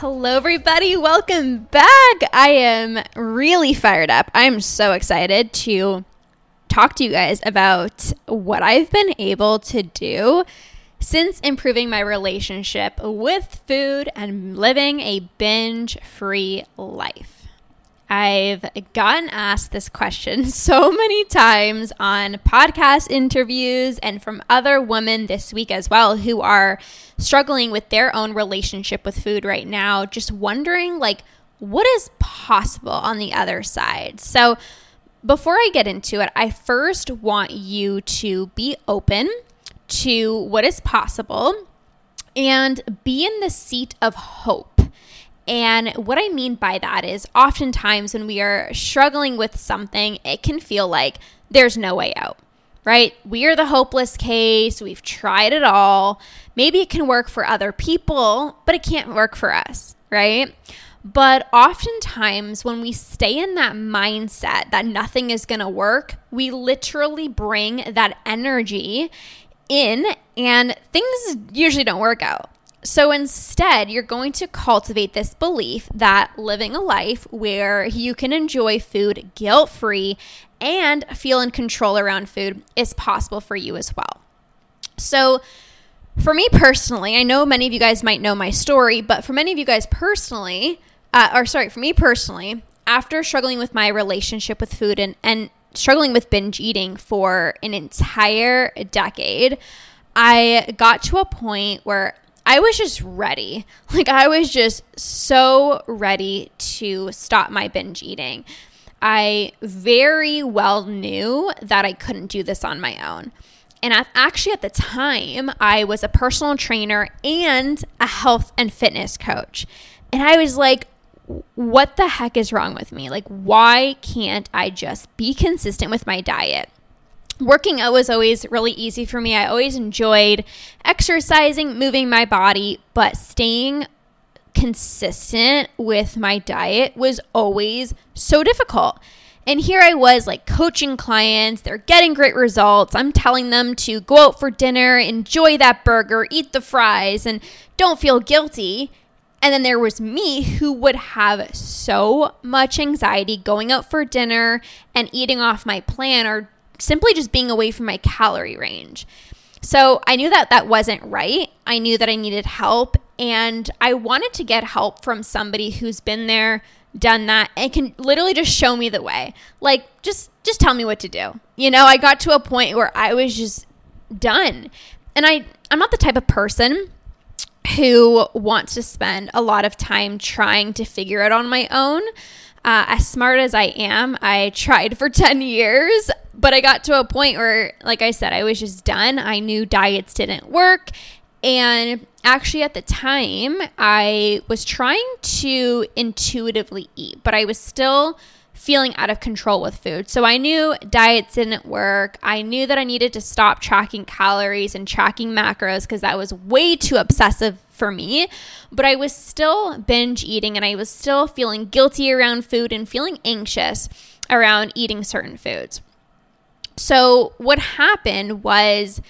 Hello, everybody. Welcome back. I am really fired up. I'm so excited to talk to you guys about what I've been able to do since improving my relationship with food and living a binge free life. I've gotten asked this question so many times on podcast interviews and from other women this week as well who are struggling with their own relationship with food right now, just wondering like what is possible on the other side. So, before I get into it, I first want you to be open to what is possible and be in the seat of hope and what I mean by that is oftentimes when we are struggling with something, it can feel like there's no way out, right? We are the hopeless case. We've tried it all. Maybe it can work for other people, but it can't work for us, right? But oftentimes, when we stay in that mindset that nothing is going to work, we literally bring that energy in, and things usually don't work out. So instead, you're going to cultivate this belief that living a life where you can enjoy food guilt free and feel in control around food is possible for you as well. So, for me personally, I know many of you guys might know my story, but for many of you guys personally, uh, or sorry, for me personally, after struggling with my relationship with food and, and struggling with binge eating for an entire decade, I got to a point where I was just ready. Like, I was just so ready to stop my binge eating. I very well knew that I couldn't do this on my own. And I actually, at the time, I was a personal trainer and a health and fitness coach. And I was like, what the heck is wrong with me? Like, why can't I just be consistent with my diet? Working out was always really easy for me. I always enjoyed exercising, moving my body, but staying consistent with my diet was always so difficult. And here I was like coaching clients, they're getting great results. I'm telling them to go out for dinner, enjoy that burger, eat the fries, and don't feel guilty. And then there was me who would have so much anxiety going out for dinner and eating off my plan or simply just being away from my calorie range. So I knew that that wasn't right. I knew that I needed help and I wanted to get help from somebody who's been there, done that and can literally just show me the way. Like just just tell me what to do. You know, I got to a point where I was just done. And I I'm not the type of person who wants to spend a lot of time trying to figure it on my own. Uh, as smart as I am, I tried for 10 years, but I got to a point where, like I said, I was just done. I knew diets didn't work. And actually, at the time, I was trying to intuitively eat, but I was still feeling out of control with food. So I knew diets didn't work. I knew that I needed to stop tracking calories and tracking macros because that was way too obsessive for me. But I was still binge eating and I was still feeling guilty around food and feeling anxious around eating certain foods. So what happened was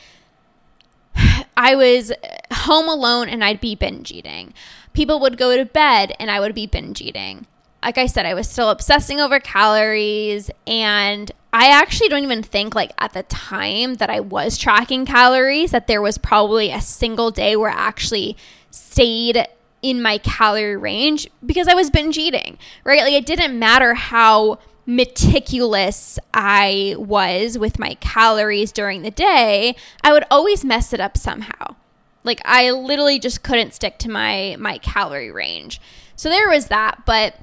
I was home alone and I'd be binge eating. People would go to bed and I would be binge eating like I said, I was still obsessing over calories. And I actually don't even think, like, at the time that I was tracking calories, that there was probably a single day where actually stayed in my calorie range because I was binge eating, right? Like, it didn't matter how meticulous I was with my calories during the day, I would always mess it up somehow. Like I literally just couldn't stick to my my calorie range. So there was that, but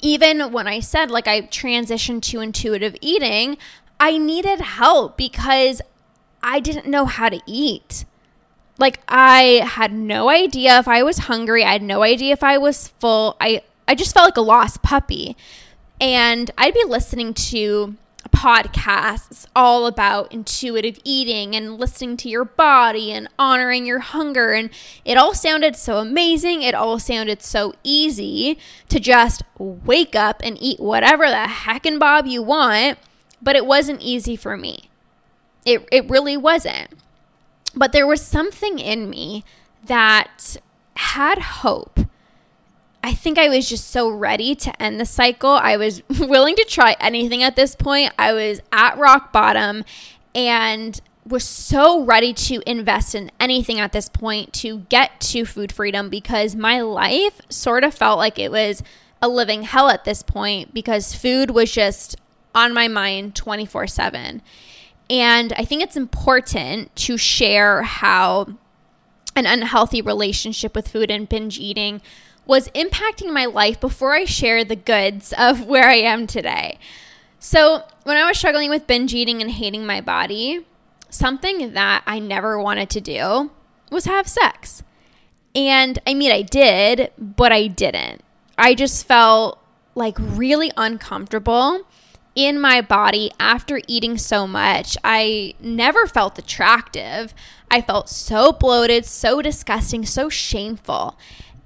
even when I said like I transitioned to intuitive eating, I needed help because I didn't know how to eat. Like I had no idea if I was hungry. I had no idea if I was full. I I just felt like a lost puppy. And I'd be listening to podcasts all about intuitive eating and listening to your body and honoring your hunger. And it all sounded so amazing. It all sounded so easy to just wake up and eat whatever the heck and bob you want. But it wasn't easy for me. It, it really wasn't. But there was something in me that had hope. I think I was just so ready to end the cycle. I was willing to try anything at this point. I was at rock bottom and was so ready to invest in anything at this point to get to food freedom because my life sort of felt like it was a living hell at this point because food was just on my mind 24 7. And I think it's important to share how an unhealthy relationship with food and binge eating was impacting my life before I share the goods of where I am today. So, when I was struggling with binge eating and hating my body, something that I never wanted to do was have sex. And I mean, I did, but I didn't. I just felt like really uncomfortable in my body after eating so much. I never felt attractive. I felt so bloated, so disgusting, so shameful.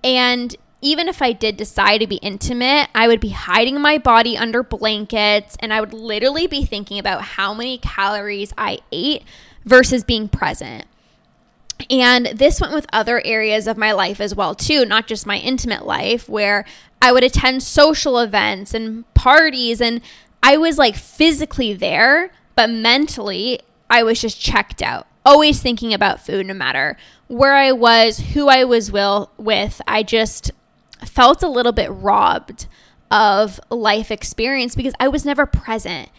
And even if I did decide to be intimate, I would be hiding my body under blankets and I would literally be thinking about how many calories I ate versus being present. And this went with other areas of my life as well too, not just my intimate life where I would attend social events and parties and I was like physically there, but mentally, I was just checked out. Always thinking about food, no matter where I was, who I was will, with. I just felt a little bit robbed of life experience because I was never present.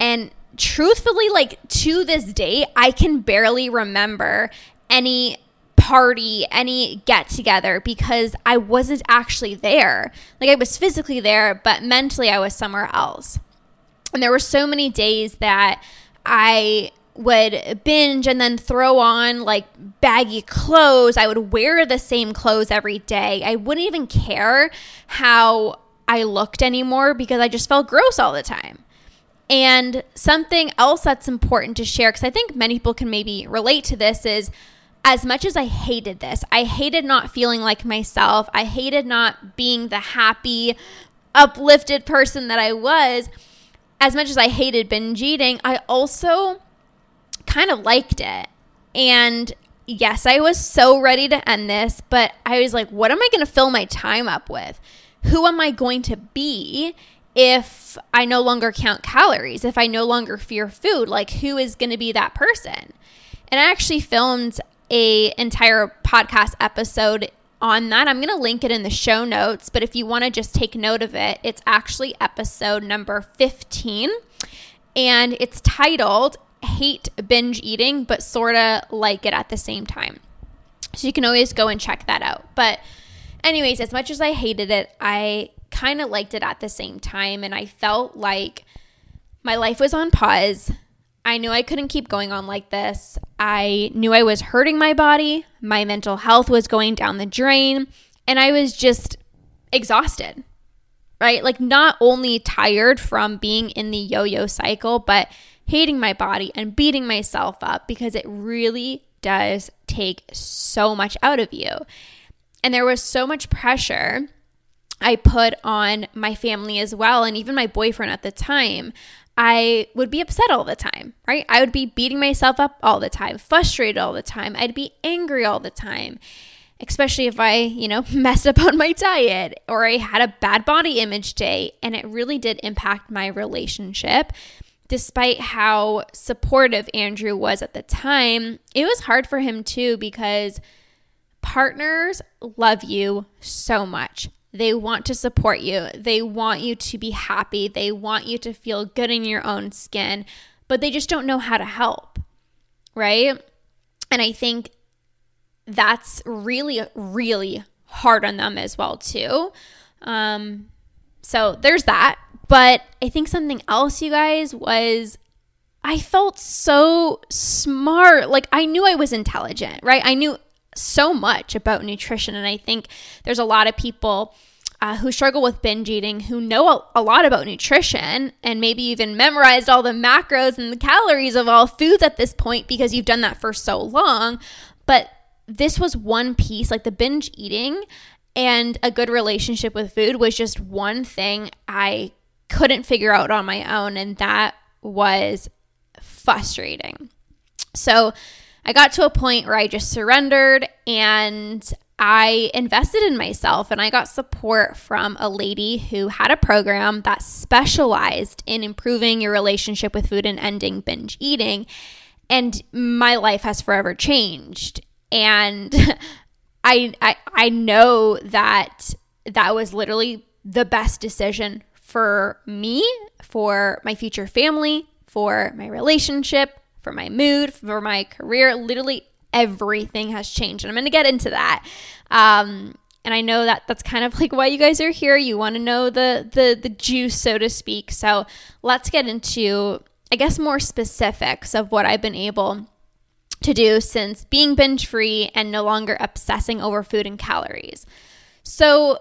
And truthfully, like to this day, I can barely remember any party, any get together because I wasn't actually there. Like I was physically there, but mentally I was somewhere else. And there were so many days that I would binge and then throw on like baggy clothes. I would wear the same clothes every day. I wouldn't even care how I looked anymore because I just felt gross all the time. And something else that's important to share, because I think many people can maybe relate to this, is as much as I hated this, I hated not feeling like myself, I hated not being the happy, uplifted person that I was as much as I hated binge eating, I also kind of liked it. And yes, I was so ready to end this, but I was like, what am I going to fill my time up with? Who am I going to be if I no longer count calories, if I no longer fear food? Like, who is going to be that person? And I actually filmed a entire podcast episode on that. I'm going to link it in the show notes, but if you want to just take note of it, it's actually episode number 15 and it's titled Hate Binge Eating, but sort of like it at the same time. So you can always go and check that out. But, anyways, as much as I hated it, I kind of liked it at the same time, and I felt like my life was on pause. I knew I couldn't keep going on like this. I knew I was hurting my body. My mental health was going down the drain. And I was just exhausted, right? Like, not only tired from being in the yo yo cycle, but hating my body and beating myself up because it really does take so much out of you. And there was so much pressure I put on my family as well, and even my boyfriend at the time. I would be upset all the time, right? I would be beating myself up all the time, frustrated all the time. I'd be angry all the time, especially if I, you know, messed up on my diet or I had a bad body image day. And it really did impact my relationship. Despite how supportive Andrew was at the time, it was hard for him too because partners love you so much. They want to support you. They want you to be happy. They want you to feel good in your own skin, but they just don't know how to help. Right? And I think that's really, really hard on them as well, too. Um, so there's that. But I think something else, you guys, was I felt so smart. Like I knew I was intelligent, right? I knew so much about nutrition. And I think there's a lot of people uh, who struggle with binge eating who know a, a, lot about nutrition and maybe even memorized all the macros and the calories of all foods at this point because you've done that for so long. But this was one piece, like the binge eating and a good relationship with food was just one thing I couldn't figure out on my own. And that was frustrating. So I got to a point where I just surrendered and I invested in myself and I got support from a lady who had a program that specialized in improving your relationship with food and ending binge eating. And my life has forever changed. And I, I, I know that that was literally the best decision for me, for my future family, for my relationship, for my mood, for my career. Literally everything has changed. And I'm going to get into that. Um, and I know that that's kind of like why you guys are here. You want to know the the the juice, so to speak. So let's get into, I guess, more specifics of what I've been able to do since being binge free and no longer obsessing over food and calories. So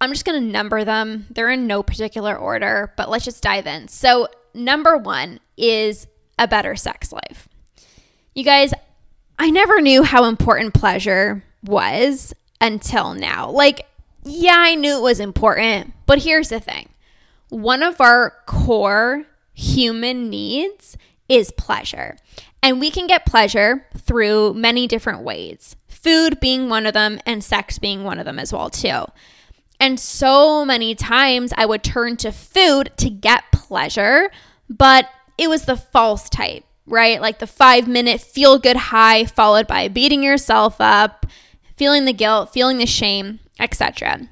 I'm just going to number them. They're in no particular order, but let's just dive in. So, number one is a better sex life. You guys, I never knew how important pleasure was until now. Like, yeah, I knew it was important, but here's the thing one of our core human needs is pleasure. And we can get pleasure through many different ways, food being one of them, and sex being one of them as well, too. And so many times I would turn to food to get pleasure, but it was the false type, right? Like the five minute feel good high, followed by beating yourself up, feeling the guilt, feeling the shame, etc.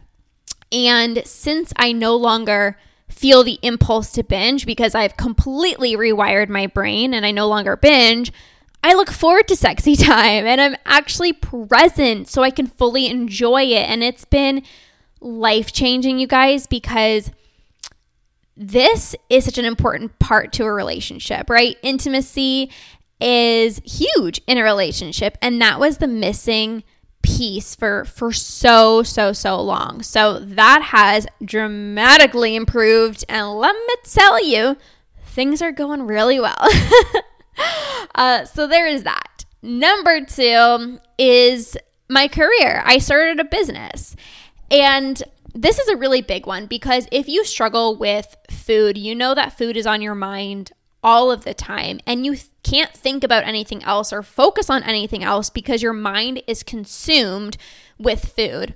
And since I no longer feel the impulse to binge because I've completely rewired my brain and I no longer binge, I look forward to sexy time and I'm actually present so I can fully enjoy it. And it's been life changing, you guys, because this is such an important part to a relationship, right? Intimacy is huge in a relationship. And that was the missing piece for for so so so long. So that has dramatically improved and let me tell you, things are going really well. uh, so there is that. Number 2 is my career. I started a business. And this is a really big one because if you struggle with food, you know that food is on your mind all of the time and you can't think about anything else or focus on anything else because your mind is consumed with food.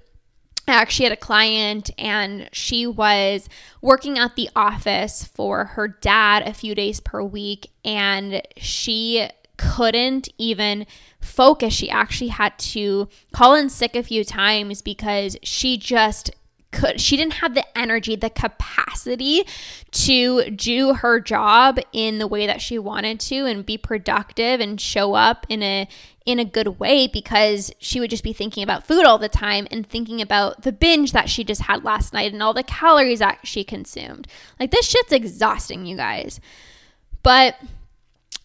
I actually had a client and she was working at the office for her dad a few days per week and she couldn't even focus. She actually had to call in sick a few times because she just could she didn't have the energy the capacity to do her job in the way that she wanted to and be productive and show up in a in a good way because she would just be thinking about food all the time and thinking about the binge that she just had last night and all the calories that she consumed. Like this shit's exhausting you guys. But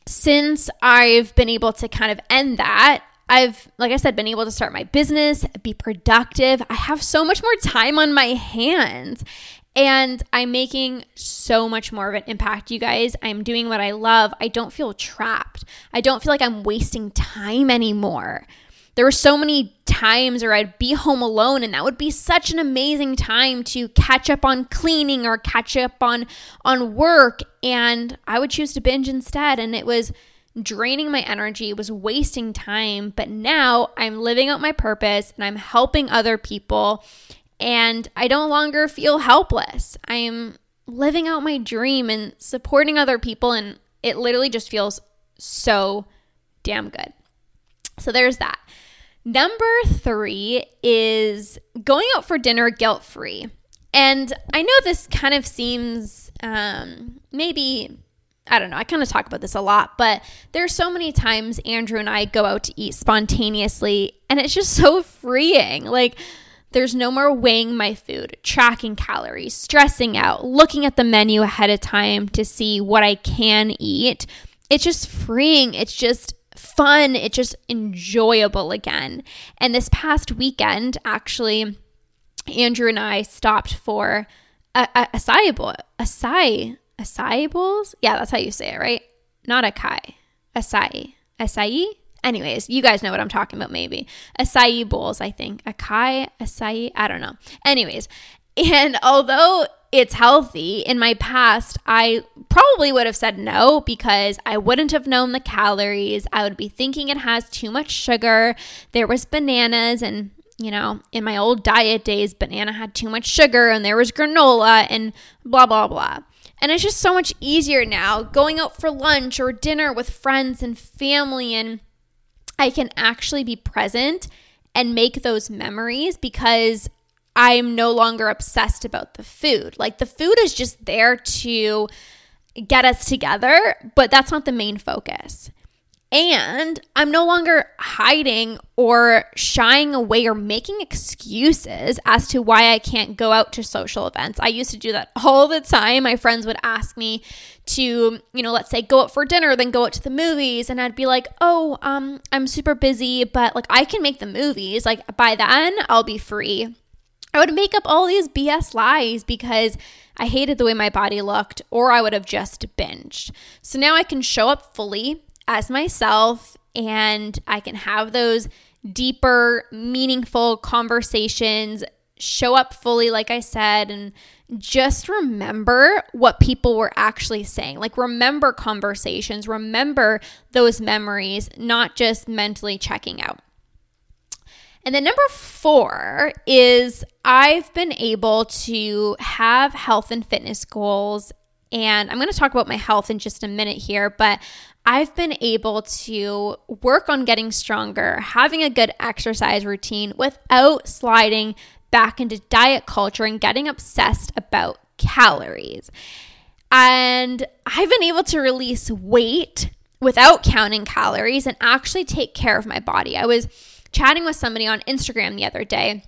since I've been able to kind of end that I've, like I said, been able to start my business, be productive. I have so much more time on my hands. And I'm making so much more of an impact, you guys. I'm doing what I love. I don't feel trapped. I don't feel like I'm wasting time anymore. There were so many times where I'd be home alone, and that would be such an amazing time to catch up on cleaning or catch up on on work. And I would choose to binge instead. And it was draining my energy, was wasting time. But now I'm living out my purpose and I'm helping other people. And I no longer feel helpless. I'm living out my dream and supporting other people. And it literally just feels so damn good. So there's that. Number three is going out for dinner guilt free. And I know this kind of seems um, maybe, I don't know, I kind of talk about this a lot, but there's so many times Andrew and I go out to eat spontaneously, and it's just so freeing. Like, there's no more weighing my food, tracking calories, stressing out, looking at the menu ahead of time to see what I can eat. It's just freeing. It's just fun. It's just enjoyable again. And this past weekend, actually, Andrew and I stopped for a, a, acai bowl. Acai, acai bowls? Yeah, that's how you say it, right? Not acai. Acai. Acai? Anyways, you guys know what I'm talking about, maybe. Acai bowls, I think. Acai, acai, I don't know. Anyways, and although it's healthy, in my past, I probably would have said no because I wouldn't have known the calories. I would be thinking it has too much sugar. There was bananas and you know, in my old diet days, banana had too much sugar and there was granola and blah, blah, blah. And it's just so much easier now going out for lunch or dinner with friends and family. And I can actually be present and make those memories because I'm no longer obsessed about the food. Like the food is just there to get us together, but that's not the main focus. And I'm no longer hiding or shying away or making excuses as to why I can't go out to social events. I used to do that all the time. My friends would ask me to, you know, let's say go out for dinner, then go out to the movies. And I'd be like, oh, um, I'm super busy, but like I can make the movies. Like by then, I'll be free. I would make up all these BS lies because I hated the way my body looked, or I would have just binged. So now I can show up fully as myself and I can have those deeper, meaningful conversations, show up fully, like I said, and just remember what people were actually saying. Like, remember conversations, remember those memories, not just mentally checking out. And then number four is I've been able to have health and fitness goals. And I'm going to talk about my health in just a minute here, but I've been able to work on getting stronger, having a good exercise routine without sliding back into diet culture and getting obsessed about calories. And I've been able to release weight without counting calories and actually take care of my body. I was chatting with somebody on Instagram the other day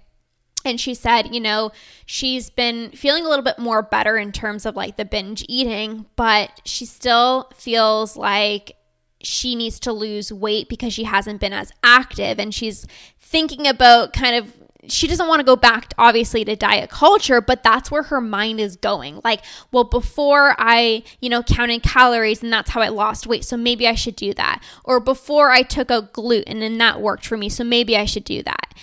and she said, you know, she's been feeling a little bit more better in terms of like the binge eating, but she still feels like she needs to lose weight because she hasn't been as active. And she's thinking about kind of she doesn't want to go back obviously to diet culture but that's where her mind is going. Like well before i you know counted calories and that's how i lost weight so maybe i should do that. Or before i took out gluten and that worked for me so maybe i should do that.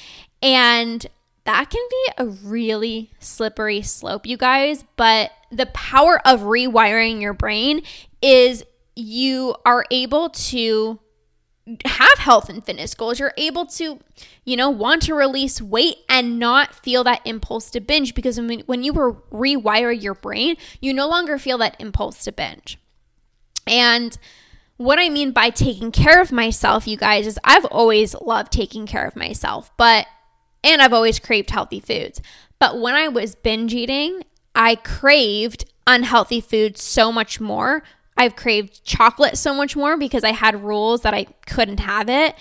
And that can be a really slippery slope, you guys. But the power of rewiring your brain is you are able to have health and fitness goals. You're able to, you know, want to release weight and not feel that impulse to binge because when, when you rewire your brain, you no longer feel that impulse to binge. And what I mean by taking care of myself, you guys, is I've always loved taking care of myself, but and I've always craved healthy foods. But when I was binge eating, I craved unhealthy food so much more. I've craved chocolate so much more because I had rules that I couldn't have it.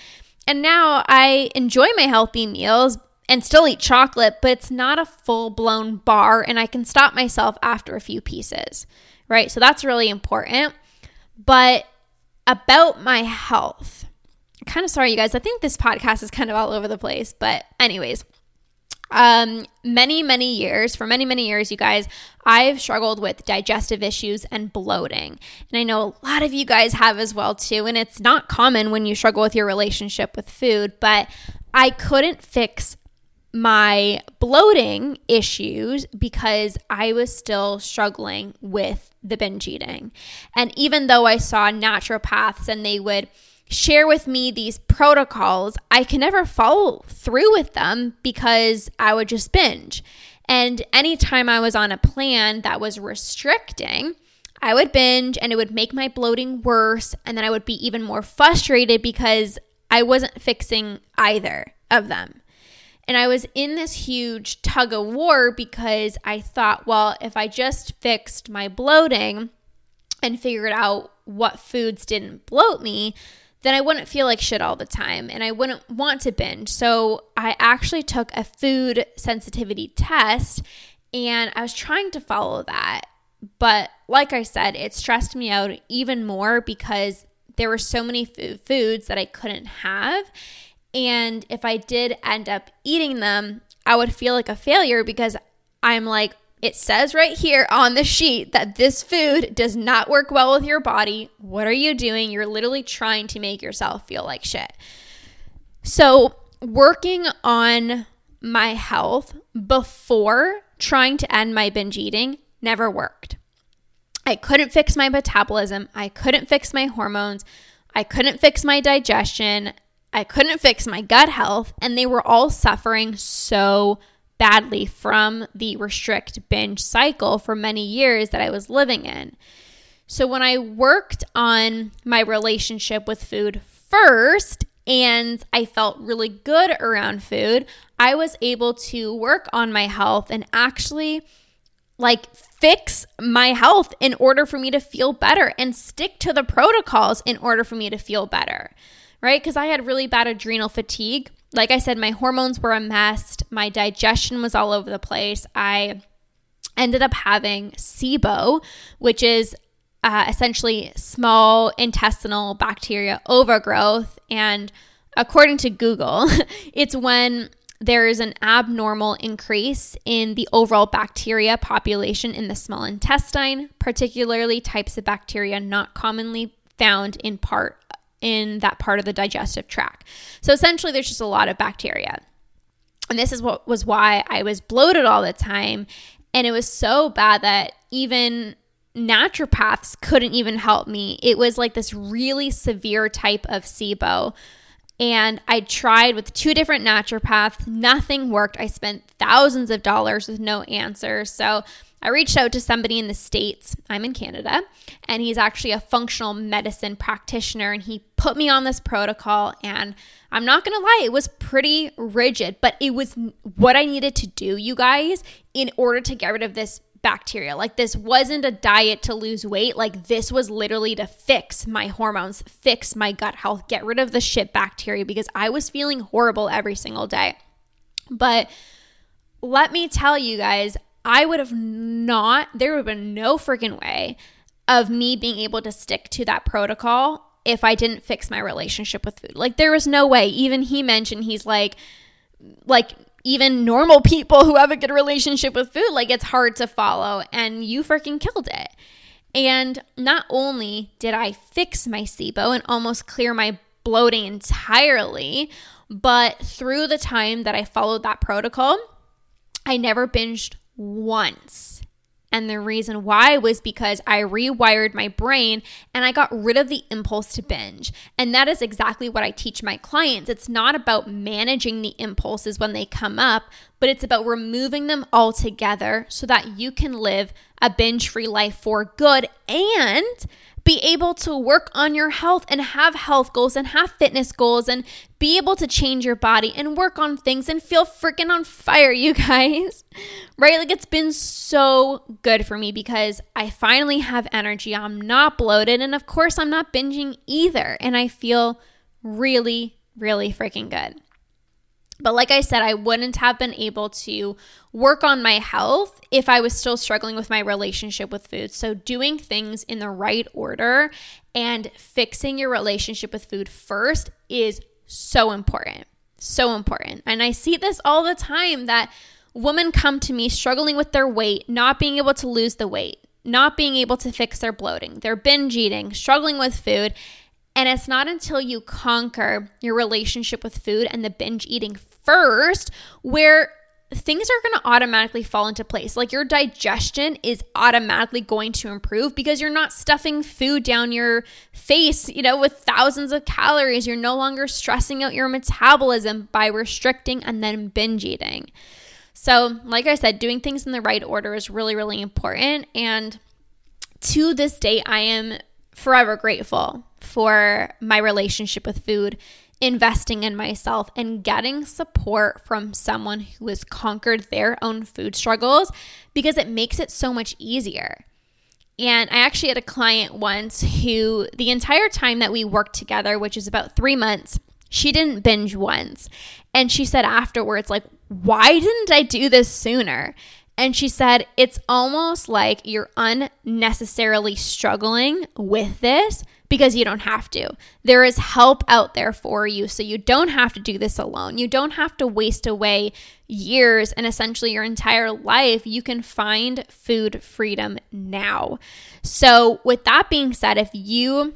And now I enjoy my healthy meals and still eat chocolate, but it's not a full blown bar and I can stop myself after a few pieces, right? So that's really important. But about my health, kind of sorry, you guys. I think this podcast is kind of all over the place. But, anyways, um, many, many years, for many, many years, you guys, I've struggled with digestive issues and bloating. And I know a lot of you guys have as well, too. And it's not common when you struggle with your relationship with food, but I couldn't fix my bloating issues because I was still struggling with the binge eating. And even though I saw naturopaths and they would share with me these protocols, I can never follow through with them because I would just binge. And anytime I was on a plan that was restricting, I would binge and it would make my bloating worse. And then I would be even more frustrated because I wasn't fixing either, of them. And I was in this huge tug of war because I thought, well, if I just fixed my bloating and figured out what foods didn't bloat me, then I wouldn't feel like shit all the time and I wouldn't want to binge. So I actually took a food sensitivity test and I was trying to follow that. But like I said, it stressed me out even more because there were so many food, foods that I couldn't have. And if I did end up eating them, I would feel like a failure because I'm like, it says right here on the sheet that this food does not work well with your body. What are you doing? You're literally trying to make yourself feel like shit. So, working on my health before trying to end my binge eating never worked. I couldn't fix my metabolism. I couldn't fix my hormones. I couldn't fix my digestion. I couldn't fix my gut health. And they were all suffering so badly from the restrict binge cycle for many years that I was living in. So when I worked on my relationship with food first, and I felt really good around food, I was able to work on my health and actually like fix my health in order for me to feel better and stick to the protocols in order for me to feel better, right? Because I had really bad adrenal fatigue. Like I said, my hormones were a mess, my digestion was all over the place. I ended up having SIBO, which is uh, essentially small intestinal bacteria overgrowth. And according to Google, it's when there is an abnormal increase in the overall bacteria population in the small intestine, particularly types of bacteria not commonly found in part in that part of the digestive tract. So essentially there's just a lot of bacteria. And this is what was why I was bloated all the time and it was so bad that even naturopaths couldn't even help me. It was like this really severe type of SIBO and I tried with two different naturopaths. Nothing worked. I spent thousands of dollars with no answers. So I reached out to somebody in the States. I'm in Canada, and he's actually a functional medicine practitioner. And he put me on this protocol. And I'm not going to lie, it was pretty rigid, but it was what I needed to do, you guys, in order to get rid of this bacteria. Like this wasn't a diet to lose weight. Like this was literally to fix my hormones, fix my gut health, get rid of the shit bacteria because I was feeling horrible every single day. But let me tell you guys, I would have not, there would have been no freaking way of me being able to stick to that protocol if I didn't fix my relationship with food. Like there was no way. Even he mentioned he's like like even normal people who have a good relationship with food, like it's hard to follow, and you freaking killed it. And not only did I fix my SIBO and almost clear my bloating entirely, but through the time that I followed that protocol, I never binged once. And the reason why was because I rewired my brain and I got rid of the impulse to binge. And that is exactly what I teach my clients. It's not about managing the impulses when they come up, but it's about removing them altogether so that you can live a binge free life for good and be able to work on your health and have health goals and have fitness goals and be able to change your body and work on things and feel freaking on fire, you guys. Right? Like it's been so good for me because I finally have energy. I'm not bloated. And of course, I'm not binging either. And I feel really, really freaking good. But like I said, I wouldn't have been able to work on my health if I was still struggling with my relationship with food. So, doing things in the right order and fixing your relationship with food first is so important. So important. And I see this all the time that women come to me struggling with their weight, not being able to lose the weight, not being able to fix their bloating, they're binge eating, struggling with food. And it's not until you conquer your relationship with food and the binge eating first where things are going to automatically fall into place. Like your digestion is automatically going to improve because you're not stuffing food down your face, you know, with thousands of calories. You're no longer stressing out your metabolism by restricting and then binge eating. So, like I said, doing things in the right order is really, really important. And to this day, I am forever grateful for my relationship with food investing in myself and getting support from someone who has conquered their own food struggles because it makes it so much easier. And I actually had a client once who, the entire time that we worked together, which is about three months, she didn't binge once. And she said afterwards, like, why didn't I do this sooner? And she said, it's almost like you're unnecessarily struggling with this because you don't have to. There is help out there for you. So you don't have to do this alone. You don't have to waste away years and essentially your entire life. You can find food freedom now. So, with that being said, if you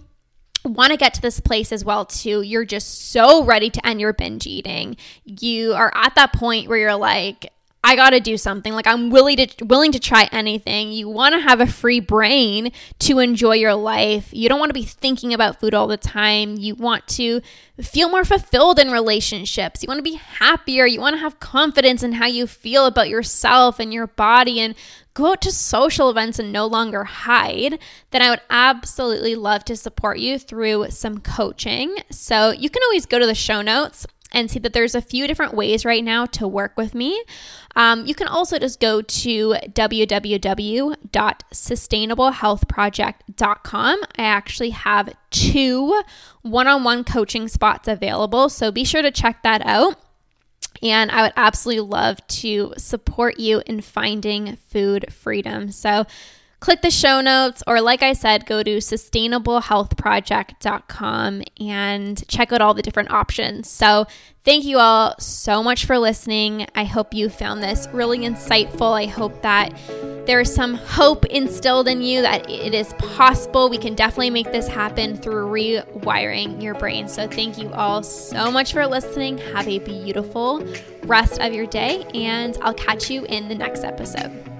want to get to this place as well too you're just so ready to end your binge eating you are at that point where you're like I got to do something. Like I'm willing to willing to try anything. You want to have a free brain to enjoy your life. You don't want to be thinking about food all the time. You want to feel more fulfilled in relationships. You want to be happier. You want to have confidence in how you feel about yourself and your body and go out to social events and no longer hide. Then I would absolutely love to support you through some coaching. So you can always go to the show notes and see that there's a few different ways right now to work with me. Um, you can also just go to www.sustainablehealthproject.com. I actually have two one on one coaching spots available, so be sure to check that out. And I would absolutely love to support you in finding food freedom. So, click the show notes, or like I said, go to sustainablehealthproject.com and check out all the different options. So, thank you all so much for listening. I hope you found this really insightful. I hope that there is some hope instilled in you that it is possible. We can definitely make this happen through rewiring your brain. So, thank you all so much for listening. Have a beautiful rest of your day, and I'll catch you in the next episode.